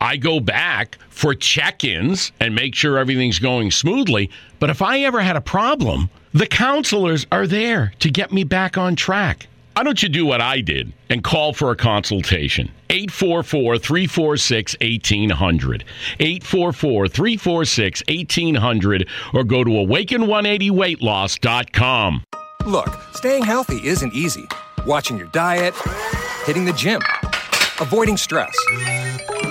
I go back for check ins and make sure everything's going smoothly. But if I ever had a problem, the counselors are there to get me back on track. Why don't you do what I did and call for a consultation? 844 346 1800. 844 346 1800 or go to awaken180weightloss.com. Look, staying healthy isn't easy. Watching your diet, hitting the gym, avoiding stress.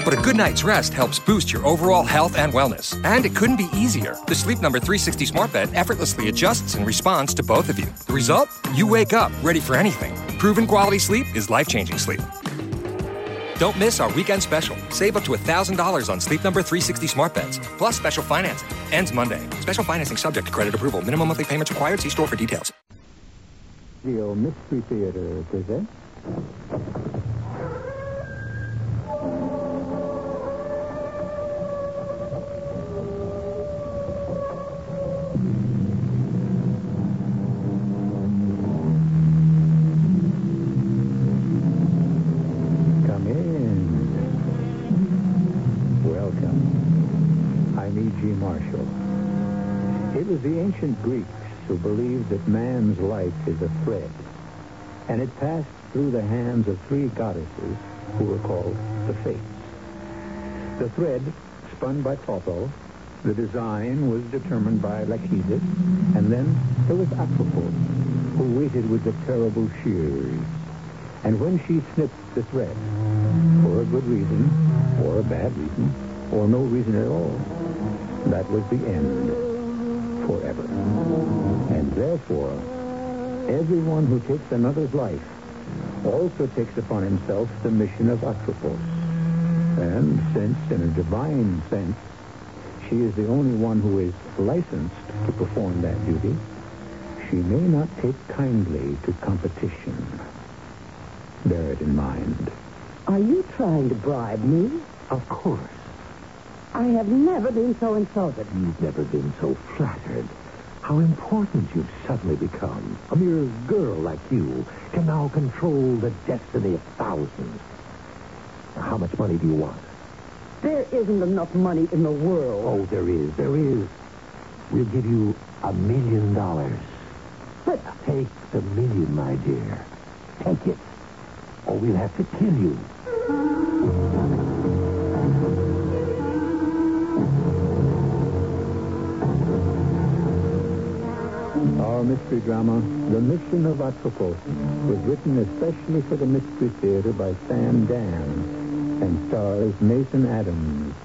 But a good night's rest helps boost your overall health and wellness. And it couldn't be easier. The Sleep Number 360 Smart Bed effortlessly adjusts in response to both of you. The result? You wake up ready for anything. Proven quality sleep is life changing sleep. Don't miss our weekend special. Save up to $1,000 on Sleep Number 360 smart beds, plus special financing. Ends Monday. Special financing subject to credit approval. Minimum monthly payments required. See store for details. Geo Mystery Theater presents. Ancient Greeks who believed that man's life is a thread, and it passed through the hands of three goddesses who were called the Fates. The thread, spun by Clotho, the design was determined by Lachesis, and then there was Atropos, who waited with the terrible shears. And when she snipped the thread, for a good reason, or a bad reason, or no reason at all, that was the end forever. And therefore, everyone who takes another's life also takes upon himself the mission of Atropos. And since, in a divine sense, she is the only one who is licensed to perform that duty, she may not take kindly to competition. Bear it in mind. Are you trying to bribe me? Of course. I have never been so insulted. You've never been so flattered. How important you've suddenly become. A mere girl like you can now control the destiny of thousands. Now, how much money do you want? There isn't enough money in the world. Oh, there is. There is. We'll give you a million dollars. But Take the million, my dear. Take it. Or we'll have to kill you. Mystery drama, The Mission of Atropos, was written especially for the Mystery Theater by Sam Dann and stars Nathan Adams.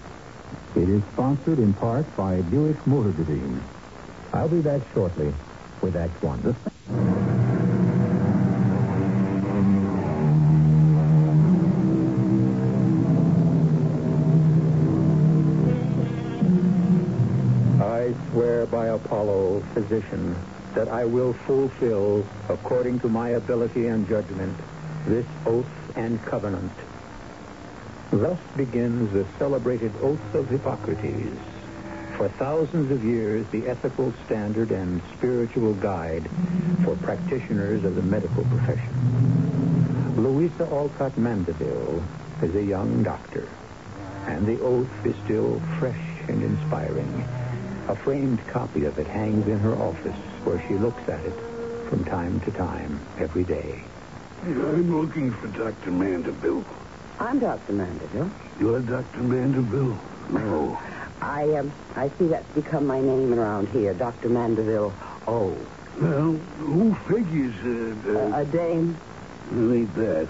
It is sponsored in part by Buick Motor Division. I'll be back shortly with Act One. I swear by Apollo, physician, that I will fulfill, according to my ability and judgment, this oath and covenant. Thus begins the celebrated Oath of Hippocrates, for thousands of years the ethical standard and spiritual guide for practitioners of the medical profession. Louisa Alcott Mandeville is a young doctor, and the oath is still fresh and inspiring. A framed copy of it hangs in her office where she looks at it from time to time every day. I'm looking for Dr. Mandeville. I'm Dr. Mandeville. You're Dr. Mandeville? No. I um, I see that's become my name around here, Dr. Mandeville. Oh, Well, who figures uh, a, uh, a dame. It ain't that.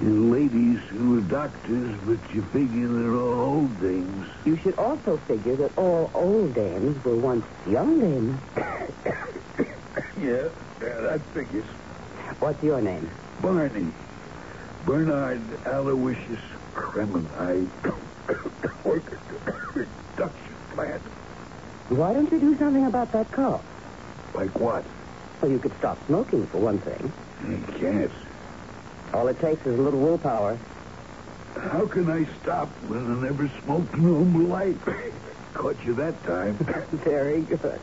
You ladies who are doctors, but you figure they're all old dames. You should also figure that all old dames were once young dames. Yeah, yeah, that figures. What's your name? Barney. Bernard Aloysius Kremen. I work at the production plant. Why don't you do something about that cough? Like what? Well, you could stop smoking, for one thing. I can't. All it takes is a little willpower. How can I stop when I never smoked in all my life? Caught you that time. Very good.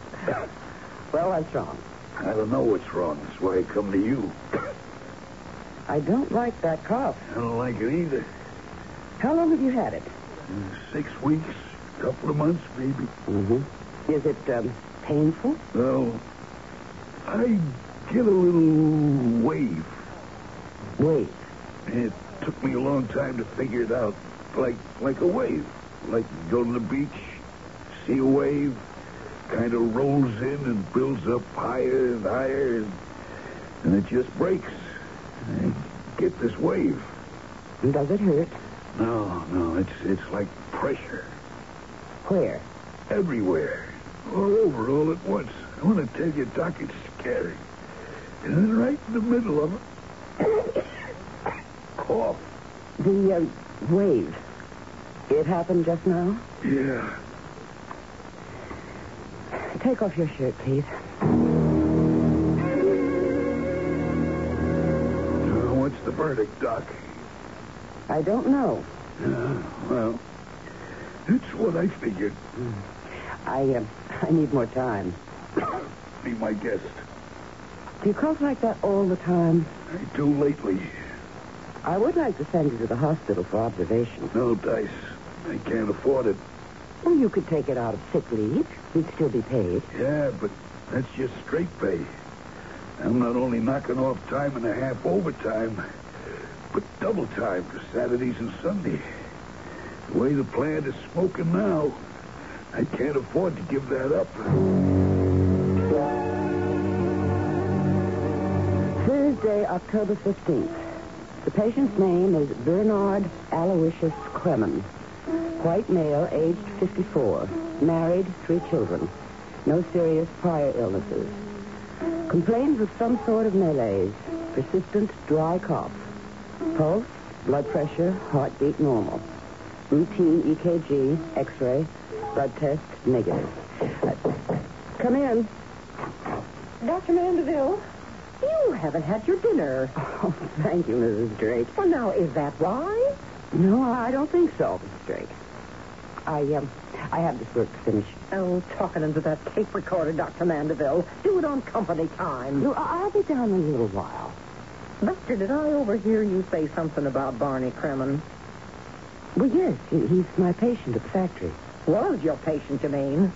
Well, what's wrong? I don't know what's wrong. That's why I come to you. I don't like that cough. I don't like it either. How long have you had it? Six weeks, couple of months, maybe. Mm-hmm. Is it um, painful? Well, I get a little wave. Wait. It took me a long time to figure it out. Like like a wave. Like you go to the beach, see a wave, kind of rolls in and builds up higher and higher, and, and it just breaks. I get this wave. Does it hurt? No, no, it's it's like pressure Where? everywhere, all over, all at once. I want to tell you, Doc, it's scary. And then right in the middle of it, cough. The uh, wave. It happened just now? Yeah. Take off your shirt, please. Uh, what's the verdict, Doc? I don't know. Yeah, well, it's what I figured. I uh, I need more time. Be my guest. Do you cough like that all the time? I do lately. I would like to send you to the hospital for observation. No, Dice. I can't afford it. Well, you could take it out of sick leave. You'd still be paid. Yeah, but that's just straight pay. I'm not only knocking off time and a half overtime, but double time for Saturdays and Sundays. The way the plant is smoking now, I can't afford to give that up. Thursday, October 15th. The patient's name is Bernard Aloysius Kremen. White male, aged 54. Married, three children. No serious prior illnesses. Complains of some sort of malaise. Persistent dry cough. Pulse, blood pressure, heartbeat normal. Routine EKG, X-ray, blood test negative. Uh, come in. Dr. Mandeville, you haven't had your dinner. Oh, thank you, Mrs. Drake. Well, now, is that why? No, I don't think so, Mrs. Drake. I, um, I have this work to finish. Oh, talking into that tape recorder, Dr. Mandeville. Do it on company time. No, I'll be down in a little while. Doctor, did I overhear you say something about Barney Kremen? Well, yes, he, he's my patient at the factory. Was your patient, you mean?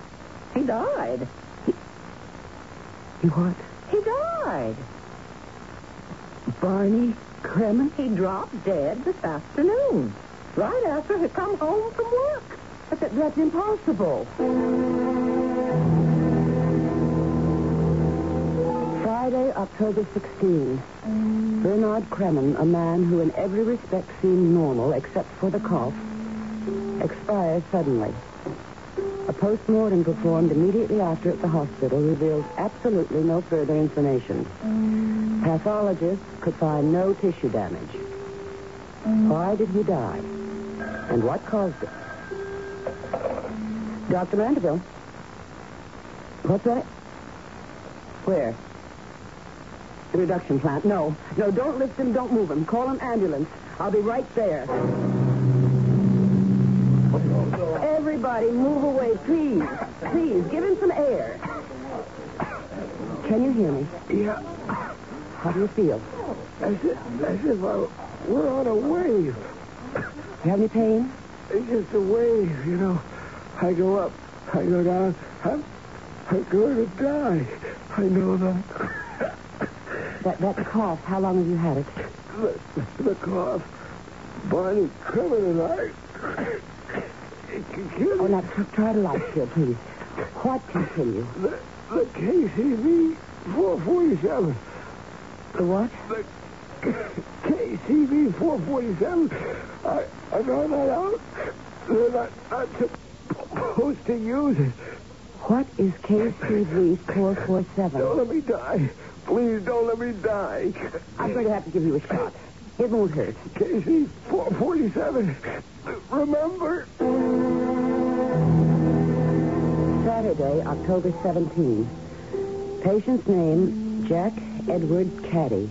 He died. He what? He died. Barney Kremen, he dropped dead this afternoon. Right after he come home from work. But that, that's impossible. Friday, October 16. Bernard Kremen, a man who in every respect seemed normal except for the cough, expired suddenly. A post-mortem performed immediately after at the hospital reveals absolutely no further information. Pathologists could find no tissue damage. Why did he die? And what caused it? Dr. Mandeville? What's that? Where? The reduction plant. No. No, don't lift him, don't move him. Call an ambulance. I'll be right there. Everybody move away, please. Please, give him some air. Can you hear me? Yeah. How do you feel? As if, as if I were on a wave. You have any pain? It's just a wave, you know. I go up, I go down. I'm, I'm going to die. I know that. That, that cough, how long have you had it? The, the cough. Barney Kremen and I. Oh, now, tr- try to light here, please. What continue? The, the KCV 447. The what? The KCV 447. I, I found that out. They're not, not supposed to use it. What is KCV 447? Don't let me die. Please don't let me die. I'm going to have to give you a shot. It won't hurt. KC 447. Remember? Saturday, October 17. Patient's name, Jack Edward Caddy.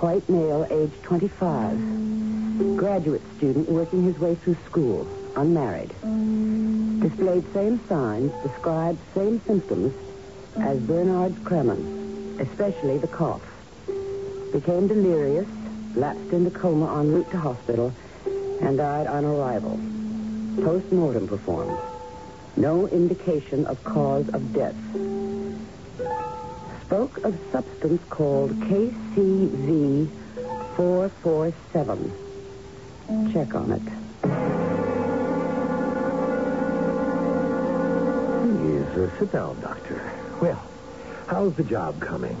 White male, age 25. Graduate student working his way through school. Unmarried. Displayed same signs, described same symptoms as Bernard Kremen, especially the cough. Became delirious, lapsed into coma en route to hospital, and died on arrival. Post-mortem performed. No indication of cause of death. Spoke of substance called KCV 447. Check on it. Please, uh, sit down, Doctor. Well, how's the job coming?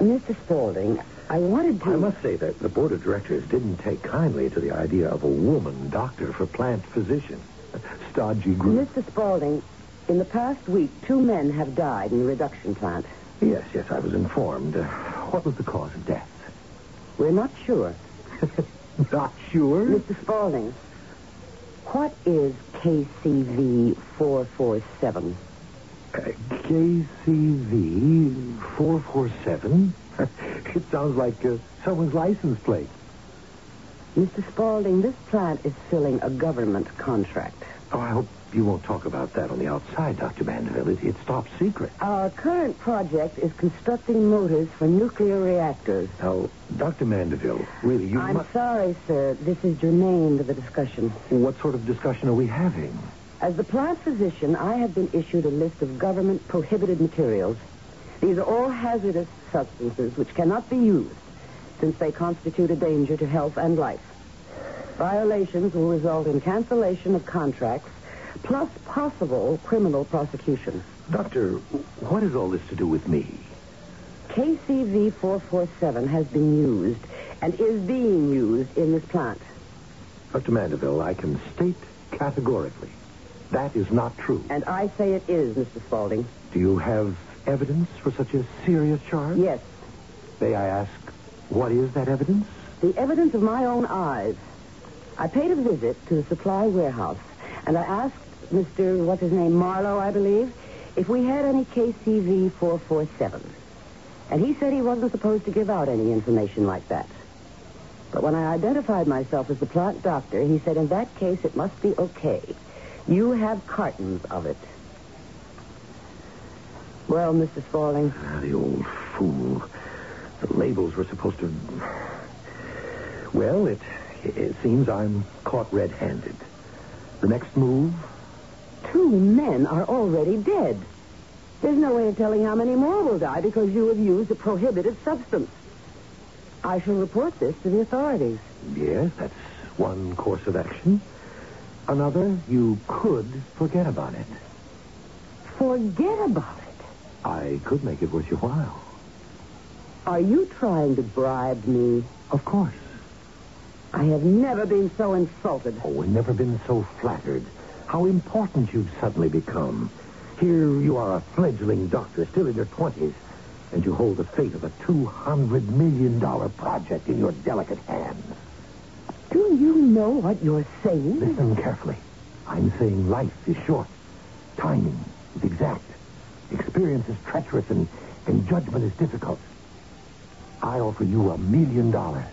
Mr. Spaulding, I wanted to... I must say that the board of directors didn't take kindly to the idea of a woman doctor for plant physician. Stodgy group. Mr. Spaulding, in the past week, two men have died in the reduction plant. Yes, yes, I was informed. Uh, what was the cause of death? We're not sure. Not sure? Mr. Spaulding, what is KCV 447? Uh, KCV 447? it sounds like uh, someone's license plate. Mr. Spaulding, this plant is filling a government contract. Oh, I hope you won't talk about that on the outside, Dr. Mandeville. It, it's top secret. Our current project is constructing motors for nuclear reactors. Now, Dr. Mandeville, really, you I'm must... sorry, sir. This is germane to the discussion. What sort of discussion are we having? As the plant physician, I have been issued a list of government prohibited materials. These are all hazardous substances which cannot be used since they constitute a danger to health and life. Violations will result in cancellation of contracts plus possible criminal prosecution. Doctor, what has all this to do with me? KCV 447 has been used and is being used in this plant. Dr. Mandeville, I can state categorically that is not true. And I say it is, Mr. Spaulding. Do you have evidence for such a serious charge? Yes. May I ask, what is that evidence? The evidence of my own eyes. I paid a visit to the supply warehouse, and I asked Mr. what's his name, Marlowe, I believe, if we had any KCV 447. And he said he wasn't supposed to give out any information like that. But when I identified myself as the plant doctor, he said in that case it must be okay. You have cartons of it. Well, Mr. Spaulding, Ah, the old fool. The labels were supposed to. Well, it it seems I'm caught red-handed. The next move? two men are already dead. There's no way of telling how many more will die because you have used a prohibited substance. I shall report this to the authorities. Yes, that's one course of action. Another, you could forget about it. Forget about it. I could make it worth your while. Are you trying to bribe me? Of course. I have never been so insulted. Oh, we've never been so flattered. How important you've suddenly become. Here you are a fledgling doctor, still in your twenties, and you hold the fate of a $200 million project in your delicate hands. Do you know what you're saying? Listen carefully. I'm saying life is short. Timing is exact. Experience is treacherous and, and judgment is difficult. I offer you a million dollars.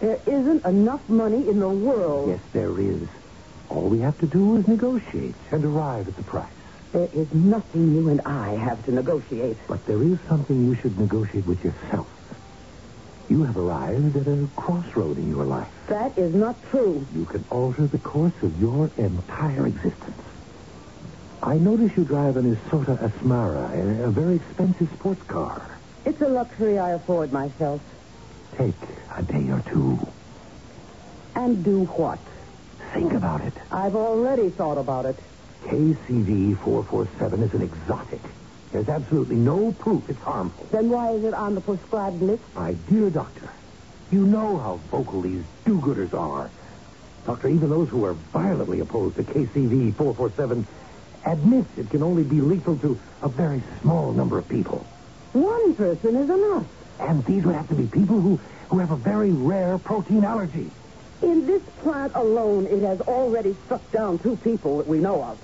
There isn't enough money in the world. Yes, there is. All we have to do is negotiate and arrive at the price. There is nothing you and I have to negotiate. But there is something you should negotiate with yourself. You have arrived at a crossroad in your life. That is not true. You can alter the course of your entire existence. I notice you drive an Isota Asmara, a, a very expensive sports car. It's a luxury I afford myself. Take a day or two. And do what? Think about it. I've already thought about it. KCV 447 is an exotic. There's absolutely no proof it's harmful. Then why is it on the prescribed list? My dear doctor, you know how vocal these do-gooders are. Doctor, even those who are violently opposed to KCV 447 admit it can only be lethal to a very small number of people. One person is enough. And these would have to be people who, who have a very rare protein allergy. In this plant alone, it has already struck down two people that we know of.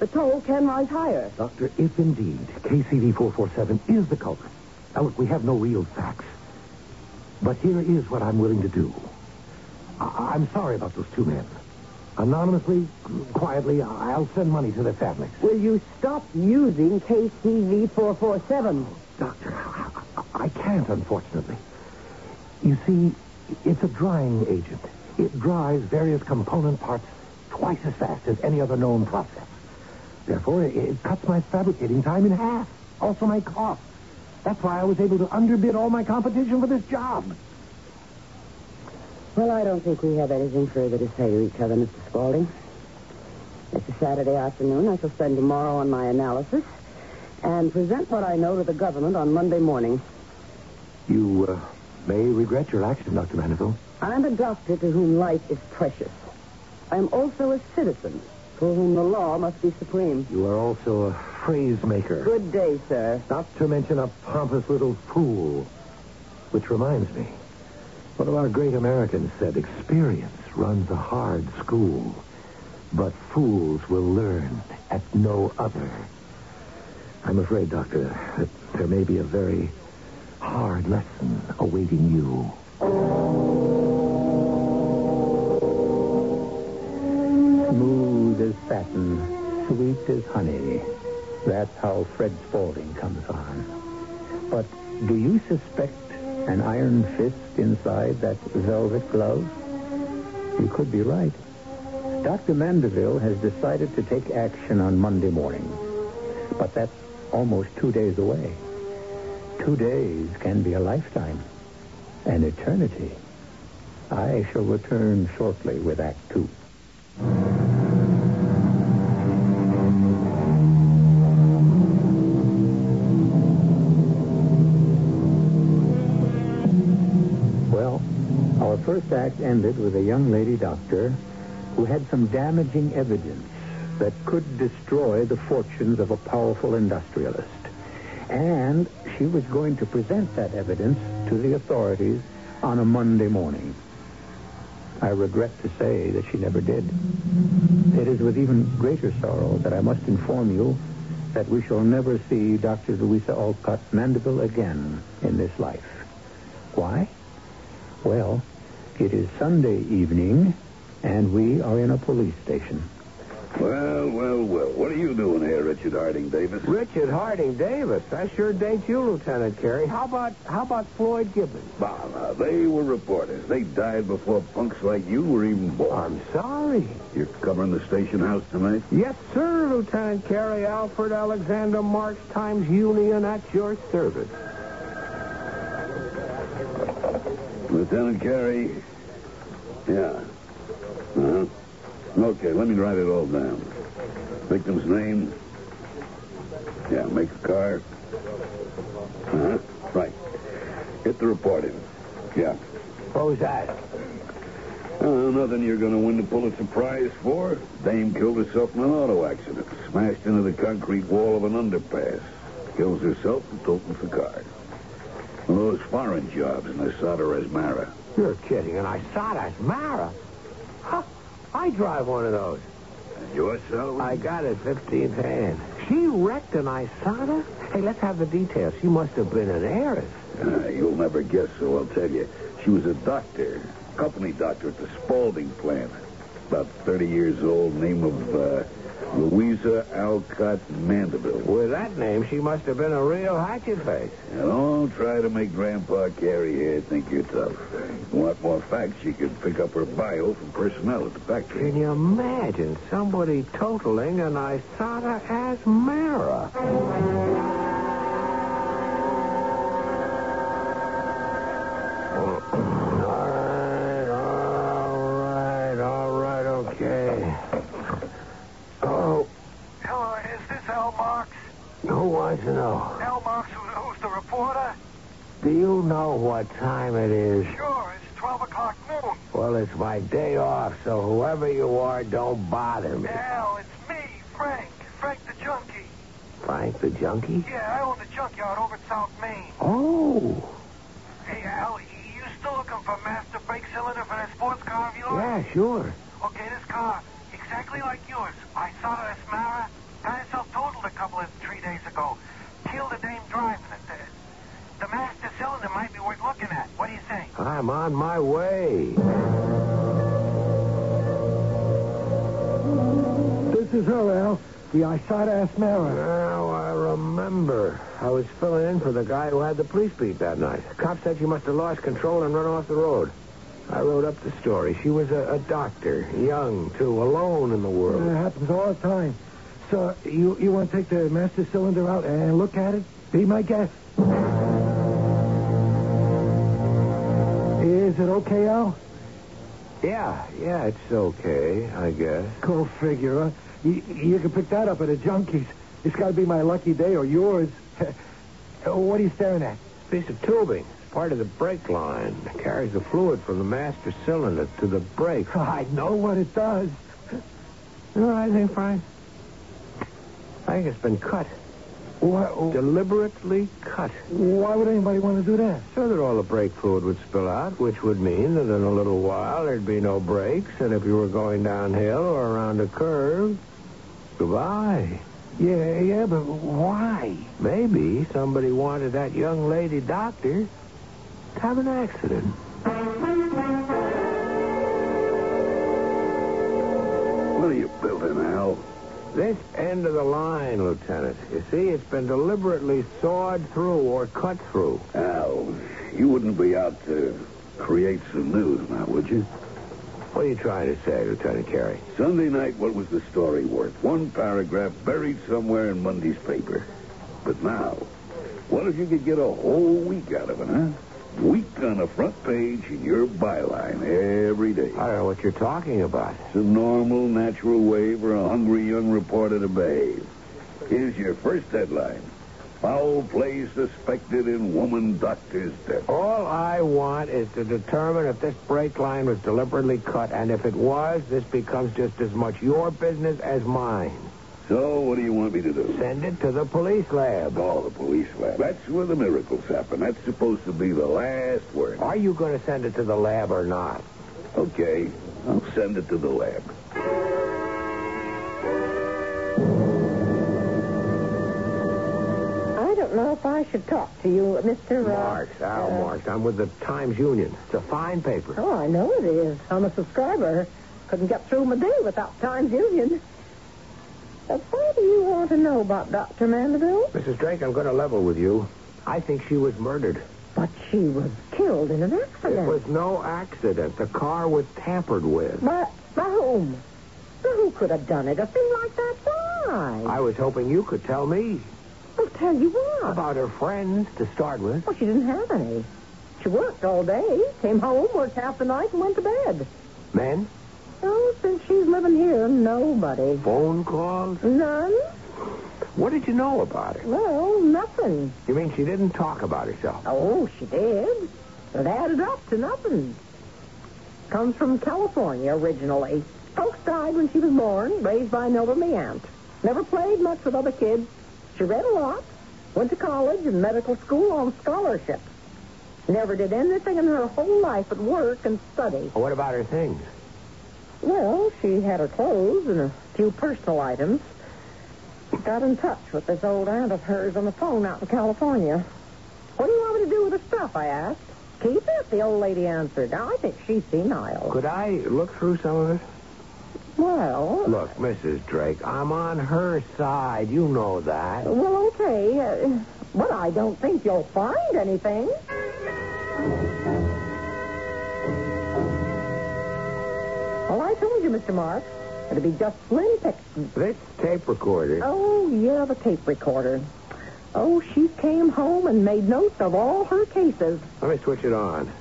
The toll can rise higher. Doctor, if indeed KCV 447 is the culprit. Now, look, we have no real facts. But here is what I'm willing to do. I- I'm sorry about those two men. Anonymously, quietly, I'll send money to their families. Will you stop using KCV 447? Doctor, I, I can't, unfortunately. You see, it's a drying agent. It dries various component parts twice as fast as any other known process. Therefore, it, it cuts my fabricating time in half. Also my cost. That's why I was able to underbid all my competition for this job. Well, I don't think we have anything further to say to each other, Mr. Spaulding. It's a Saturday afternoon. I shall spend tomorrow on my analysis and present what I know to the government on Monday morning. You uh, may regret your action, Dr. Mandeville. I'm a doctor to whom life is precious. I am also a citizen for whom the law must be supreme. You are also a phrase maker. Good day, sir. Not to mention a pompous little fool. Which reminds me, one of our great Americans said, experience runs a hard school, but fools will learn at no other. I'm afraid, Doctor, that there may be a very hard lesson awaiting you. Smooth as satin, sweet as honey. That's how Fred Spaulding comes on. But do you suspect an iron fist inside that velvet glove? You could be right. Dr. Mandeville has decided to take action on Monday morning. But that's almost two days away. Two days can be a lifetime, an eternity. I shall return shortly with Act Two. First act ended with a young lady doctor who had some damaging evidence that could destroy the fortunes of a powerful industrialist. And she was going to present that evidence to the authorities on a Monday morning. I regret to say that she never did. It is with even greater sorrow that I must inform you that we shall never see Dr. Louisa Alcott Mandeville again in this life. Why? Well, it is Sunday evening, and we are in a police station. Well, well, well. What are you doing here, Richard Harding Davis? Richard Harding Davis. I sure date you, Lieutenant Carey. How about how about Floyd Gibbons? Bah, now, they were reporters. They died before punks like you were even born. I'm sorry. You're covering the station house tonight? Yes, sir, Lieutenant Carey. Alfred Alexander Marks Times Union at your service. Lieutenant Carey? Yeah. Uh-huh. Okay, let me write it all down. Victim's name? Yeah, make a car? Uh-huh. Right. Get the reporting. Yeah. What was that? Uh, nothing you're going to win the Pulitzer Prize for. Dame killed herself in an auto accident. Smashed into the concrete wall of an underpass. Kills herself and totals the car. Those foreign jobs, and I saw her as Mara. You're kidding, and I saw that Mara. Huh. I drive one of those. And your salary? I got it 15th hand. She wrecked an Isada? Hey, let's have the details. She must have been an heiress. Uh, you'll never guess, so I'll tell you. She was a doctor, company doctor at the Spaulding plant. About 30 years old, name of uh, Louisa Alcott Mandeville. With that name, she must have been a real hatchet face. Now, don't try to make Grandpa Carey here think you're tough. You want more facts, you could pick up her bio from personnel at the factory. Can you imagine somebody totaling an Isada as Mara? All right, all right, all right, okay. Oh, Hello, is this Al Marks? who wants to know? Al Marks, who, who's the reporter? Do you know what time it is? Sure, it's 12 o'clock noon. Well, it's my day off, so whoever you are, don't bother me. Al, it's me, Frank. Frank the junkie. Frank the junkie? Yeah, I own the junkyard over at South Main. Oh, Hey, Al, you still looking for master brake cylinder for that sports car of yours? yeah, sure. Okay, this car, exactly like yours. I saw it at Mara. Got itself totaled a couple of three days ago. Killed a dame driving it. The, the master cylinder might be worth looking at. What do you think? I'm on my way. This is her, Al. The Isada Asmara. Now I remember. I was filling in for the guy who had the police beat that night. Cop said she must have lost control and run off the road. I wrote up the story. She was a, a doctor, young, too, alone in the world. It happens all the time. So, you, you want to take the master cylinder out and look at it? Be my guest. Is it okay, Al? Yeah, yeah, it's okay, I guess. Go figure, huh? You, you can pick that up at a junkie's. It's got to be my lucky day or yours. what are you staring at? Piece of tubing. Part of the brake line. It carries the fluid from the master cylinder to the brake. I know what it does. You know what I think, Frank? I think it's been cut. Why, Deliberately cut. why would anybody want to do that? So that all the brake fluid would spill out, which would mean that in a little while there'd be no brakes, and if you were going downhill or around a curve, goodbye. Yeah, yeah, but why? Maybe somebody wanted that young lady doctor to have an accident. What are you building, Al? This end of the line, Lieutenant. You see, it's been deliberately sawed through or cut through. Al, you wouldn't be out to create some news now, would you? What are you trying to say, Lieutenant Carey? Sunday night, what was the story worth? One paragraph buried somewhere in Monday's paper. But now, what if you could get a whole week out of it, huh? Week on the front page in your byline every day. I don't know what you're talking about. It's a normal, natural way for a hungry young reporter to behave. Here's your first headline. Foul play suspected in woman doctor's death. All I want is to determine if this brake line was deliberately cut, and if it was, this becomes just as much your business as mine. So, what do you want me to do? Send it to the police lab. Oh, the police lab. That's where the miracles happen. That's supposed to be the last word. Are you going to send it to the lab or not? Okay, I'll send it to the lab. I don't know if I should talk to you, Mr. Uh, Marks, Al uh, Marks. I'm with the Times Union. It's a fine paper. Oh, I know it is. I'm a subscriber. Couldn't get through my day without Times Union. Uh, what do you want to know about Dr. Mandeville? Mrs. Drake, I'm going to level with you. I think she was murdered. But she was killed in an accident. It was no accident. The car was tampered with. By, by whom? Who could have done it? A thing like that? Why? I was hoping you could tell me I'll tell you what. about her friends to start with. Well, she didn't have any. She worked all day, came home, worked half the night, and went to bed. Men? Oh, since she's living here, nobody. Phone calls? None? What did you know about her? Well, nothing. You mean she didn't talk about herself? Oh, she did. It added up to nothing. Comes from California originally. Folks died when she was born, raised by an elderly aunt. Never played much with other kids. She read a lot, went to college and medical school on scholarship. Never did anything in her whole life but work and study. What about her things? Well, she had her clothes and a few personal items. Got in touch with this old aunt of hers on the phone out in California. What do you want me to do with the stuff, I asked. Keep it, the old lady answered. Now, I think she's senile. Could I look through some of it? Well, Look, Mrs. Drake, I'm on her side. You know that. well, okay. Uh, but I don't think you'll find anything. Well, I told you, Mr. Marks. It'll be just slim pickings. This tape recorder. Oh, yeah, the tape recorder. Oh, she came home and made notes of all her cases. Let me switch it on.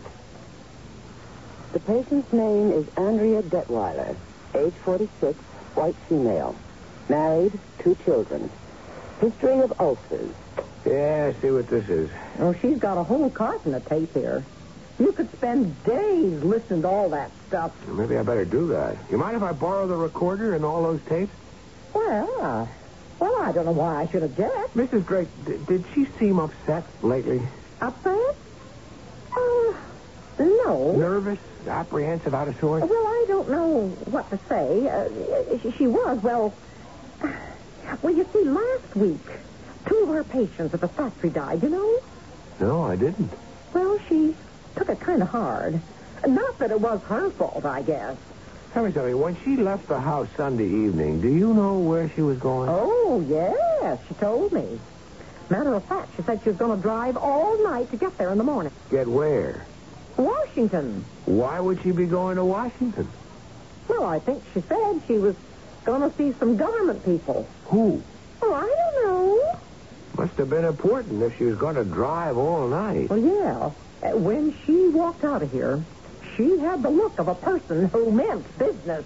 The patient's name is Andrea Detweiler, age 46, white female. Married, two children. History of ulcers. Yeah, see what this is. Oh, she's got a whole carton of tape here. You could spend days listening to all that stuff. Maybe I better do that. You mind if I borrow the recorder and all those tapes? Well, uh, well, I don't know why I should object. Mrs. Drake, d- did she seem upset lately? Upset? Uh, no. Nervous? Apprehensive? Out of sorts? Well, I don't know what to say. Uh, she, she was, well... Well, you see, last week, two of her patients at the factory died, you know? No, I didn't. Well, she took it kind of hard. Not that it was her fault, I guess. Tell me something. When she left the house Sunday evening, do you know where she was going? Oh, yes, she told me. Matter of fact, she said she was going to drive all night to get there in the morning. Get where? Washington. Why would she be going to Washington? Well, I think she said she was going to see some government people. Who? Oh, I don't know. Must have been important if she was going to drive all night. Well, yeah. When she walked out of here, she had the look of a person who meant business.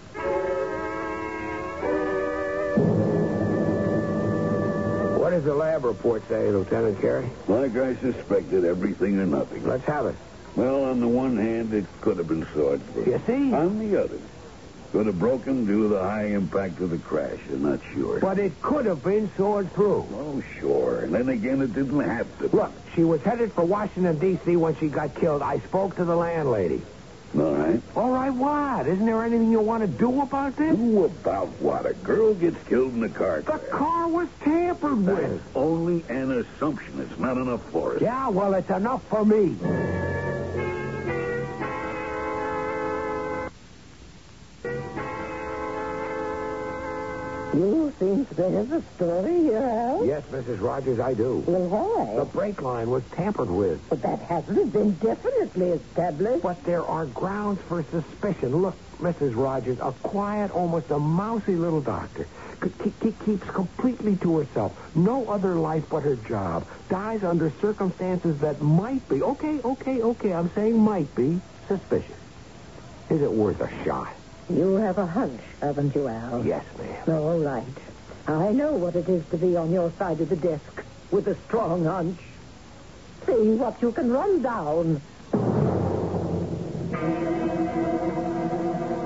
What does the lab report say, Lieutenant Carey? Like I suspected, everything or nothing. Let's have it. Well, on the one hand, it could have been sawed through. You see? On the other, could have broken due to the high impact of the crash. I'm not sure. But it could have been sawed through. Oh, sure. And then again, it didn't have to. Look, she was headed for Washington, D.C. when she got killed. I spoke to the landlady. All right. All right, what? Isn't there anything you want to do about this? Do about what? A girl gets killed in a car The crash. car was tampered with. That's only an assumption. It's not enough for us. Yeah, well, it's enough for me. You seem to have a story here, Al. Yes, Mrs. Rogers, I do. Well, The brake line was tampered with. But that hasn't been definitely established. But there are grounds for suspicion. Look, Mrs. Rogers, a quiet, almost a mousy little doctor. C- ke- ke- keeps completely to herself. No other life but her job. Dies under circumstances that might be, okay, okay, okay, I'm saying might be, suspicious. Is it worth a shot? You have a hunch, haven't you, Al? Yes, ma'am. All right. I know what it is to be on your side of the desk with a strong hunch. See what you can run down.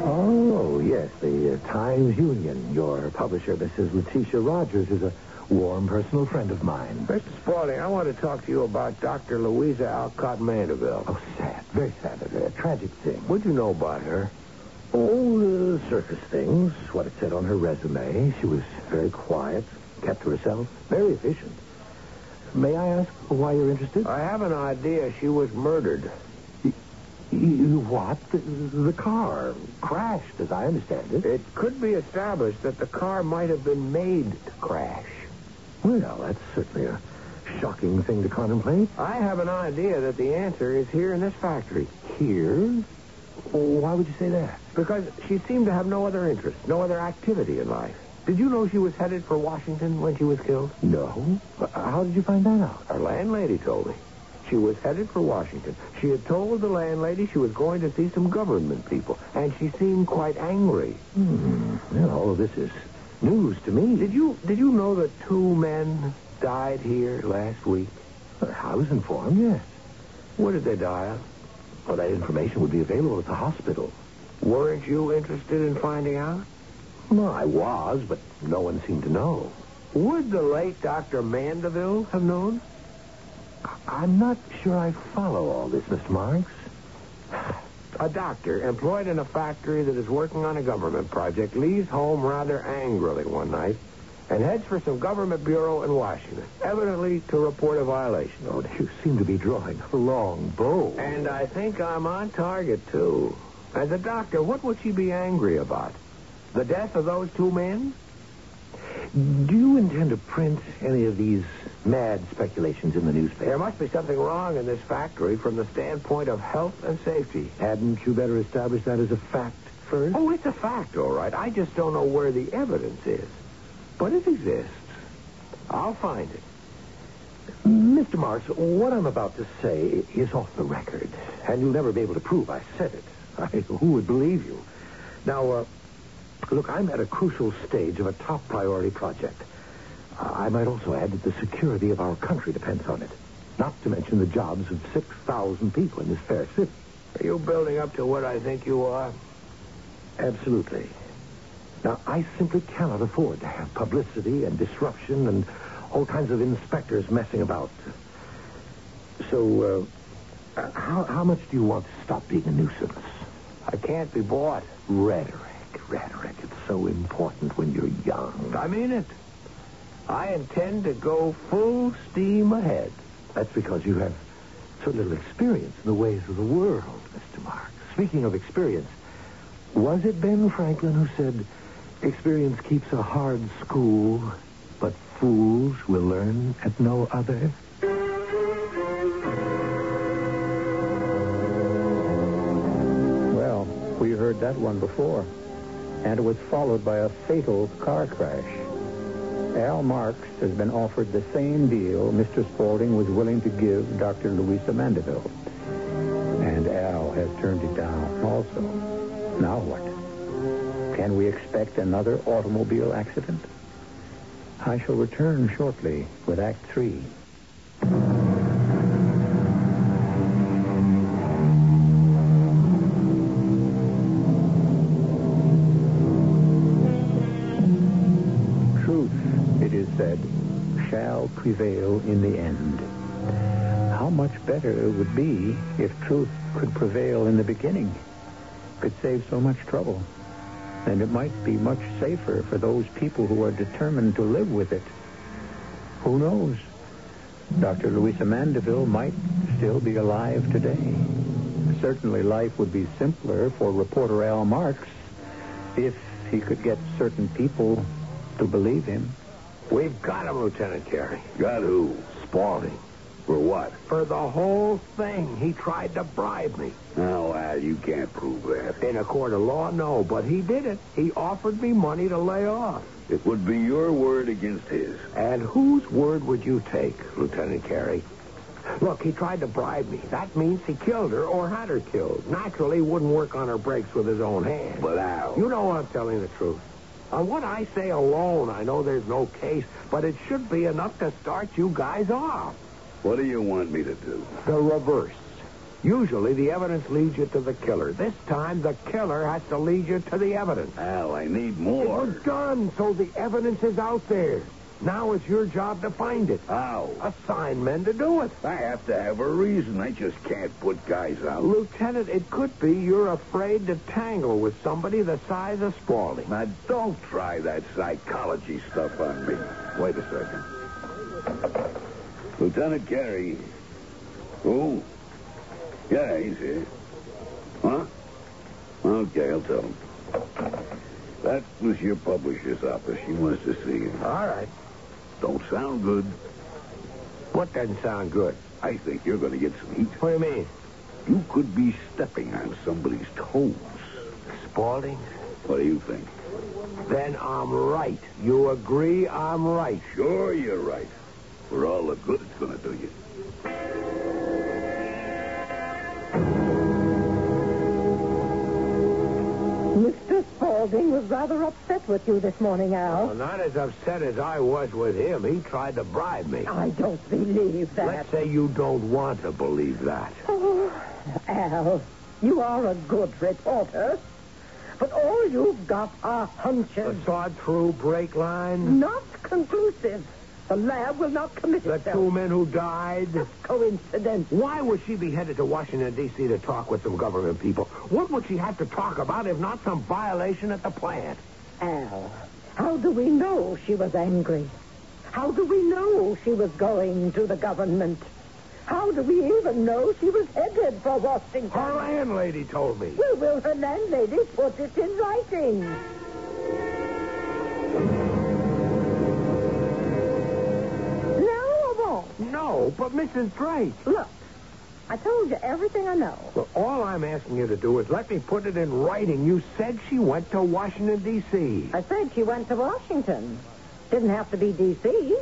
Oh, yes, the uh, Times Union. Your publisher, Mrs. Letitia Rogers, is a warm personal friend of mine. Mr. Spaulding, I want to talk to you about Dr. Louisa Alcott Mandeville. Oh, sad. Very sad. A, a tragic thing. What'd you know about her? Oh, uh, surface things. What it said on her resume. She was very quiet, kept to herself, very efficient. May I ask why you're interested? I have an idea she was murdered. What? The, the car crashed, as I understand it. It could be established that the car might have been made to crash. Well, that's certainly a shocking thing to contemplate. I have an idea that the answer is here in this factory. Here? Why would you say that? Because she seemed to have no other interest, no other activity in life. Did you know she was headed for Washington when she was killed? No. How did you find that out? Our landlady told me. She was headed for Washington. She had told the landlady she was going to see some government people, and she seemed quite angry. Hmm. Well, all of this is news to me. Did you did you know that two men died here last week? I was informed, yes. What did they die of? Well, that information would be available at the hospital. Weren't you interested in finding out? No, I was, but no one seemed to know. Would the late Dr. Mandeville have known? I'm not sure I follow all this, Mr. Marks. A doctor employed in a factory that is working on a government project leaves home rather angrily one night and heads for some government bureau in Washington, evidently to report a violation. Oh, you seem to be drawing a long bow. And I think I'm on target, too. As a doctor, what would she be angry about? The death of those two men? Do you intend to print any of these mad speculations in the newspaper? There must be something wrong in this factory from the standpoint of health and safety. Hadn't you better establish that as a fact first? Oh, it's a fact, all right. I just don't know where the evidence is. But it exists. I'll find it. Mr. Marks, what I'm about to say is off the record, and you'll never be able to prove I said it. I, who would believe you? Now, uh, look, I'm at a crucial stage of a top priority project. Uh, I might also add that the security of our country depends on it, not to mention the jobs of 6,000 people in this fair city. Are you building up to what I think you are? Absolutely. Now, I simply cannot afford to have publicity and disruption and all kinds of inspectors messing about. So, uh, how, how much do you want to stop being a nuisance? I can't be bought. Rhetoric, rhetoric. It's so important when you're young. I mean it. I intend to go full steam ahead. That's because you have so little experience in the ways of the world, Mr. Marks. Speaking of experience, was it Ben Franklin who said, experience keeps a hard school, but fools will learn at no other? Well, we heard that one before. And it was followed by a fatal car crash. Al Marks has been offered the same deal Mr. Spaulding was willing to give Dr. Louisa Mandeville. And Al has turned it down also. Now what? Can we expect another automobile accident? I shall return shortly with Act Three. Truth, it is said, shall prevail in the end. How much better it would be if truth could prevail in the beginning. Could save so much trouble. And it might be much safer for those people who are determined to live with it. Who knows? Dr. Louisa Mandeville might still be alive today. Certainly life would be simpler for reporter Al Marks if he could get certain people to believe him. We've got him, Lieutenant Carey. Got who? Spaulding. For what? For the whole thing. He tried to bribe me. Now, Al, you can't prove that. In a court of law, no, but he did it. He offered me money to lay off. It would be your word against his. And whose word would you take, Lieutenant Carey? Look, he tried to bribe me. That means he killed her or had her killed. Naturally, he wouldn't work on her brakes with his own hands. But Al... You know I'm telling the truth. On what I say alone, I know there's no case, but it should be enough to start you guys off. What do you want me to do? The reverse. Usually the evidence leads you to the killer. This time the killer has to lead you to the evidence. Al, I need more. We're done, so the evidence is out there. Now it's your job to find it. How? Assign men to do it. I have to have a reason. I just can't put guys out. Lieutenant, it could be you're afraid to tangle with somebody the size of Spaulding. Now, don't try that psychology stuff on me. Wait a second. Lieutenant Carey. Who? Yeah, he's here. Huh? Okay, I'll tell him. That was your publisher's office. She wants to see you. All right. Don't sound good. What doesn't sound good? I think you're going to get some heat. What do you mean? You could be stepping on somebody's toes. Spaulding? What do you think? Then I'm right. You agree I'm right? Sure, you're right. For all the good it's going to do you. Mr. Spaulding was rather upset with you this morning, Al. Well, not as upset as I was with him. He tried to bribe me. I don't believe that. Let's say you don't want to believe that. Oh, Al, you are a good reporter. But all you've got are hunches. A sawed-through brake line? Not conclusive. The lab will not commit The itself. two men who died? It's coincidence. Why was she be headed to Washington, D.C. to talk with some government people? What would she have to talk about if not some violation at the plant? Al, how do we know she was angry? How do we know she was going to the government? How do we even know she was headed for Washington? Her landlady told me. Well, will her landlady put it in writing? But Mrs. Drake. Look, I told you everything I know. Well, all I'm asking you to do is let me put it in writing. You said she went to Washington, D.C. I said she went to Washington. Didn't have to be D.C.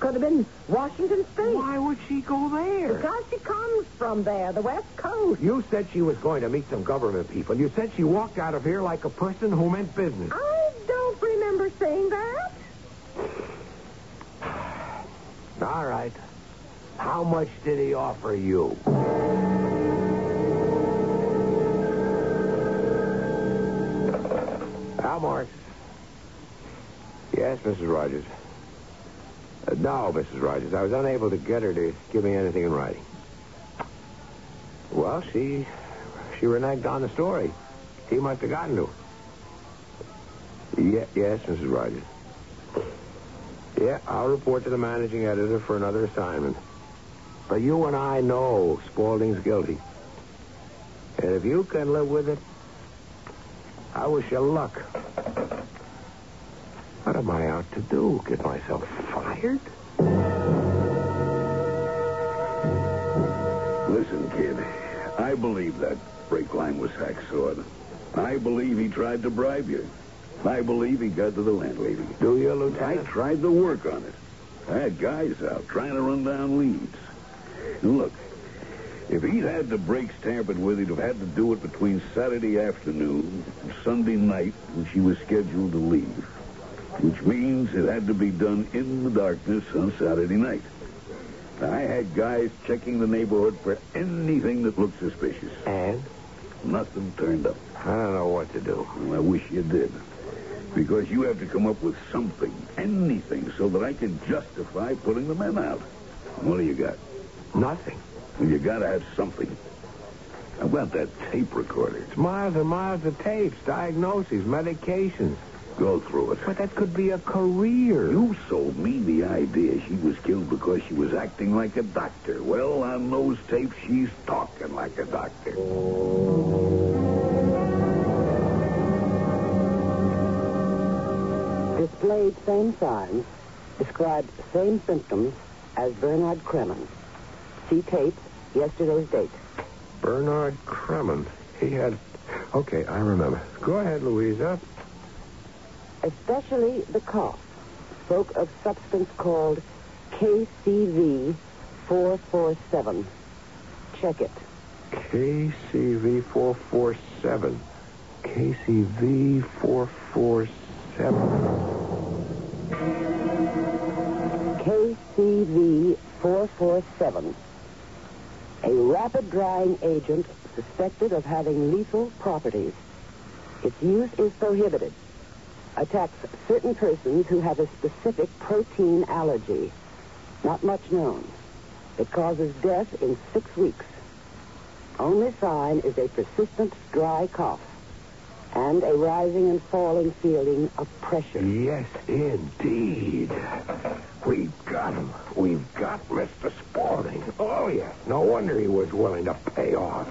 Could have been Washington State. Why would she go there? Because she comes from there, the West Coast. You said she was going to meet some government people. You said she walked out of here like a person who meant business. I don't remember saying that. All right. How much did he offer you? Al Marks. Yes, Mrs. Rogers. Uh, no, Mrs. Rogers. I was unable to get her to give me anything in writing. Well, she she reneged on the story. He must have gotten to her. Yeah, yes, Mrs. Rogers. Yeah, I'll report to the managing editor for another assignment. But you and I know Spaulding's guilty. And if you can live with it, I wish you luck. What am I out to do? Get myself fired? Listen, kid. I believe that brake line was hacksawed. I believe he tried to bribe you. I believe he got to the landlady. Do you, Lieutenant? I tried to work on it. I had guys out trying to run down leads. Look, if he'd had the brakes tampered with, he'd have had to do it between Saturday afternoon and Sunday night when she was scheduled to leave. Which means it had to be done in the darkness on Saturday night. I had guys checking the neighborhood for anything that looked suspicious. And? Nothing turned up. I don't know what to do. Well, I wish you did. Because you have to come up with something, anything, so that I can justify putting the men out. What do you got? Nothing. Well, you gotta have something. How about that tape recorder? It's miles and miles of tapes, diagnoses, medications. Go through it. But that could be a career. You sold me the idea she was killed because she was acting like a doctor. Well, on those tapes, she's talking like a doctor. Displayed same signs, described same symptoms as Bernard Kremen. See tape, yesterday's date. Bernard Kremen. He had. Okay, I remember. Go ahead, Louisa. Especially the cough. Spoke of substance called KCV 447. Check it. KCV 447. KCV 447. KCV 447. A rapid drying agent suspected of having lethal properties. Its use is prohibited. Attacks certain persons who have a specific protein allergy. Not much known. It causes death in six weeks. Only sign is a persistent dry cough and a rising and falling feeling of pressure. Yes, indeed. We've got him. We've got Mr. Spaulding. Oh, yeah. No wonder he was willing to pay off.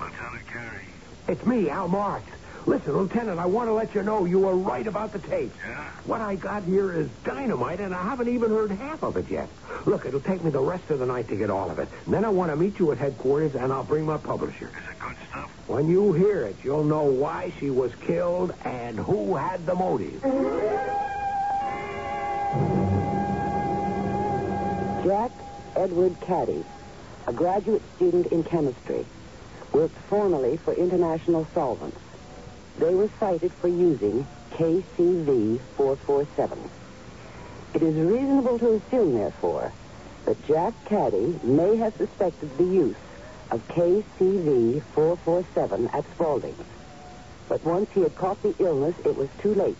Lieutenant Carey. It's me, Al Marks. Listen, Lieutenant, I want to let you know you were right about the tapes. Yeah? What I got here is dynamite, and I haven't even heard half of it yet. Look, it'll take me the rest of the night to get all of it. Then I want to meet you at headquarters, and I'll bring my publisher. Is it good stuff? When you hear it, you'll know why she was killed and who had the motive. Jack Edward Caddy, a graduate student in chemistry, worked formerly for International Solvents. They were cited for using KCV447. It is reasonable to assume, therefore, that Jack Caddy may have suspected the use of KCV447 at Spaulding's. But once he had caught the illness, it was too late.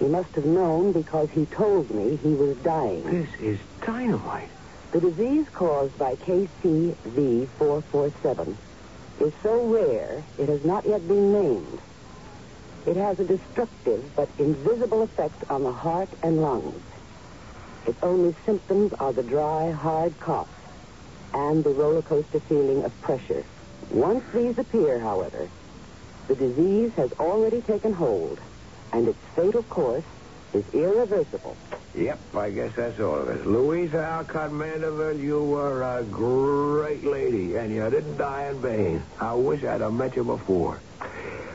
He must have known because he told me he was dying. This is dynamite. The disease caused by KCV447 is so rare it has not yet been named. It has a destructive but invisible effect on the heart and lungs. Its only symptoms are the dry, hard cough and the roller coaster feeling of pressure. Once these appear, however, the disease has already taken hold, and its fatal course is irreversible. Yep, I guess that's all of it. Louisa Alcott Mandeville, you were a great lady, and you didn't die in vain. I wish I'd have met you before.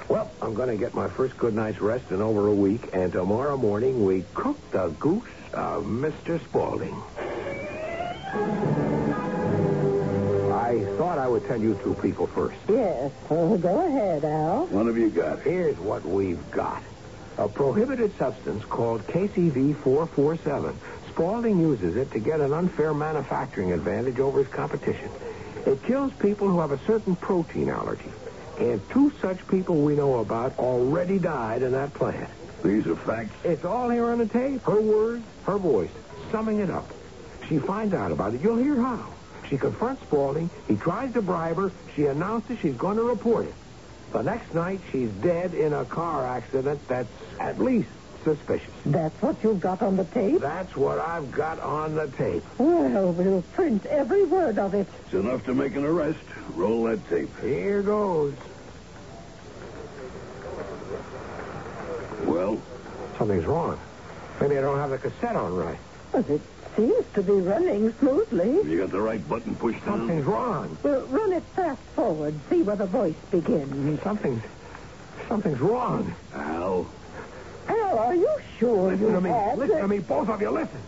Well, I'm going to get my first good night's rest in over a week, and tomorrow morning we cook the goose of Mr. Spaulding. I thought I would tell you two people first. Yes. Oh, go ahead, Al. What have you got? Here's what we've got. A prohibited substance called KCV447. Spaulding uses it to get an unfair manufacturing advantage over his competition. It kills people who have a certain protein allergy. And two such people we know about already died in that plant. These are facts. It's all here on the tape. Her words, her voice, summing it up. She finds out about it. You'll hear how. She confronts Spaulding. He tries to bribe her. She announces she's going to report it. The next night, she's dead in a car accident that's at least suspicious. That's what you've got on the tape? That's what I've got on the tape. Well, we'll print every word of it. It's enough to make an arrest. Roll that tape. Here goes. Well? Something's wrong. Maybe I don't have the cassette on right. Well, it seems to be running smoothly. You got the right button pushed down? Something's wrong. Well, run it fast forward. See where the voice begins. Something's... Something's wrong. Al. Are you sure Listen you to me. had Listen to me, both of you. Listen.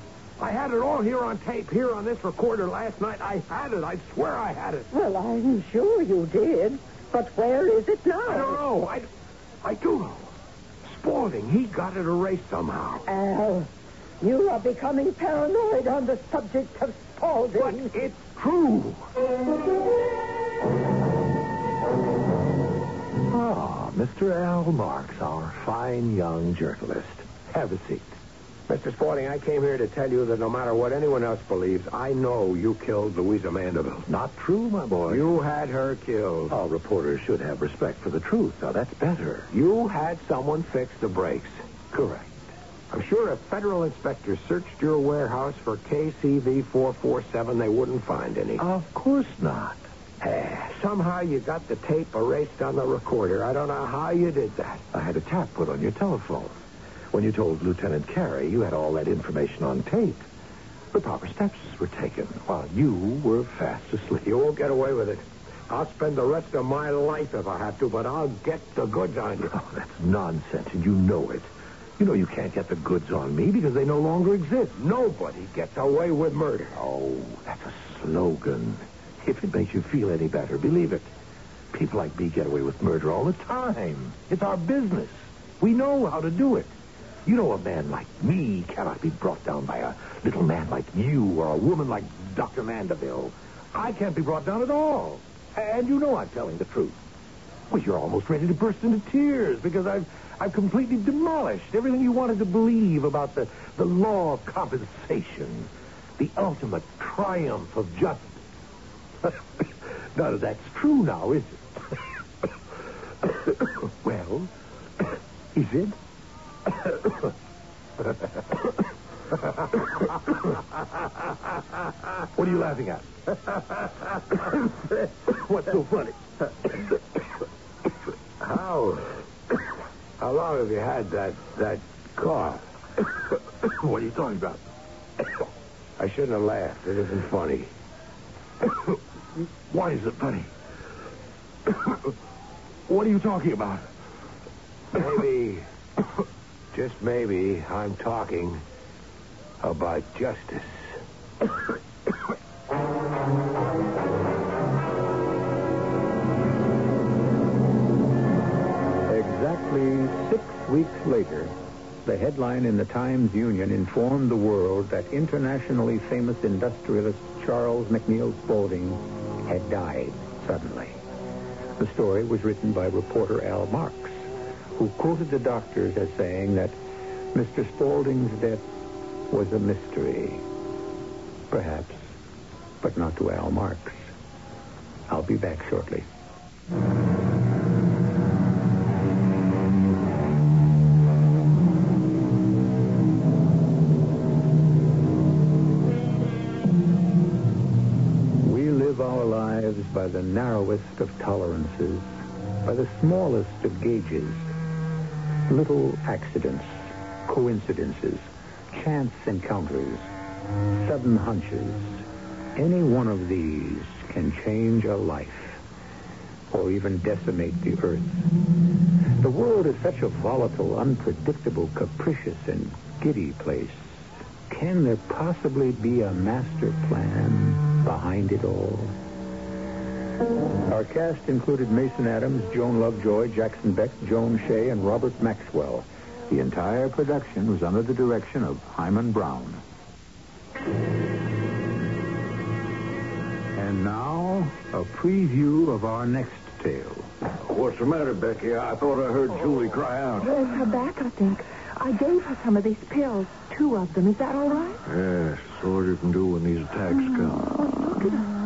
I had it all here on tape, here on this recorder last night. I had it. I swear I had it. Well, I'm sure you did. But where is it now? I don't know. I, I do know. Spaulding, he got it erased somehow. Al, you are becoming paranoid on the subject of Spaulding. But it's true. Mr. Al Marks, our fine young journalist. Have a seat. Mr. Spaulding, I came here to tell you that no matter what anyone else believes, I know you killed Louisa Mandeville. Not true, my boy. You had her killed. All reporters should have respect for the truth. Now, that's better. You had someone fix the brakes. Correct. I'm sure if federal inspectors searched your warehouse for KCV447, they wouldn't find any. Of course not. Eh, Somehow you got the tape erased on the recorder. I don't know how you did that. I had a tap put on your telephone. When you told Lieutenant Carey you had all that information on tape, the proper steps were taken while you were fast asleep. You won't get away with it. I'll spend the rest of my life if I have to, but I'll get the goods on you. Oh, that's nonsense, and you know it. You know you can't get the goods on me because they no longer exist. Nobody gets away with murder. Oh, that's a slogan. If it makes you feel any better, believe it. People like me get away with murder all the time. It's our business. We know how to do it. You know, a man like me cannot be brought down by a little man like you or a woman like Dr. Mandeville. I can't be brought down at all. And you know I'm telling the truth. Well, you're almost ready to burst into tears because I've I've completely demolished everything you wanted to believe about the, the law of compensation, the ultimate triumph of justice. None of that's true now, is it? well, is it? what are you laughing at? What's so funny? How, how long have you had that, that cough? what are you talking about? I shouldn't have laughed. It isn't funny. Why is it funny? what are you talking about? Maybe, just maybe, I'm talking about justice. Exactly six weeks later, the headline in the Times Union informed the world that internationally famous industrialist Charles McNeil Spaulding had died suddenly. The story was written by reporter Al Marks, who quoted the doctors as saying that Mr. Spaulding's death was a mystery. Perhaps, but not to Al Marks. I'll be back shortly. Narrowest of tolerances, by the smallest of gauges. Little accidents, coincidences, chance encounters, sudden hunches. Any one of these can change a life or even decimate the earth. The world is such a volatile, unpredictable, capricious, and giddy place. Can there possibly be a master plan behind it all? Our cast included Mason Adams, Joan Lovejoy, Jackson Beck, Joan Shea, and Robert Maxwell. The entire production was under the direction of Himan Brown. And now, a preview of our next tale. What's the matter, Becky? I thought I heard Julie cry out. There's her back, I think. I gave her some of these pills, two of them. Is that all right? Yes, all you can do when these attacks come. Look, she's. Yes,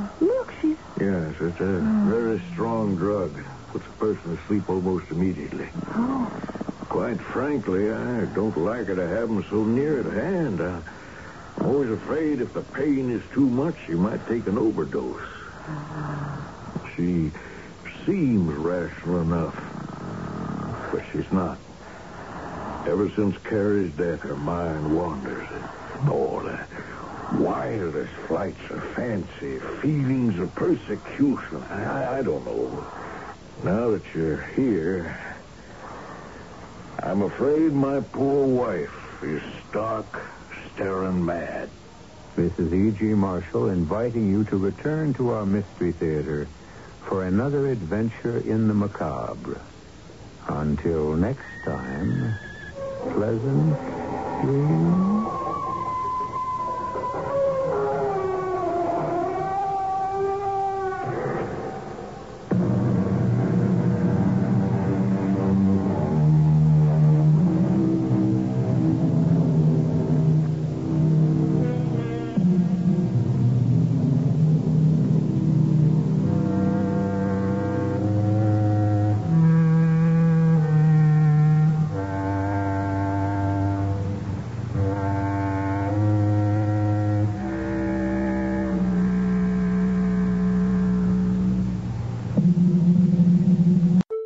it's a hmm. very strong drug. Puts a person to sleep almost immediately. Oh. Quite frankly, I don't like it to have them so near at hand. I'm always afraid if the pain is too much, she might take an overdose. Ah. She seems rational enough, but she's not. Ever since Carrie's death, her mind wanders. All the wildest flights of fancy, feelings of persecution. I, I don't know. Now that you're here, I'm afraid my poor wife is stark, staring mad. Is E.G. Marshall inviting you to return to our Mystery Theater for another adventure in the macabre. Until next time, pleasant dreams.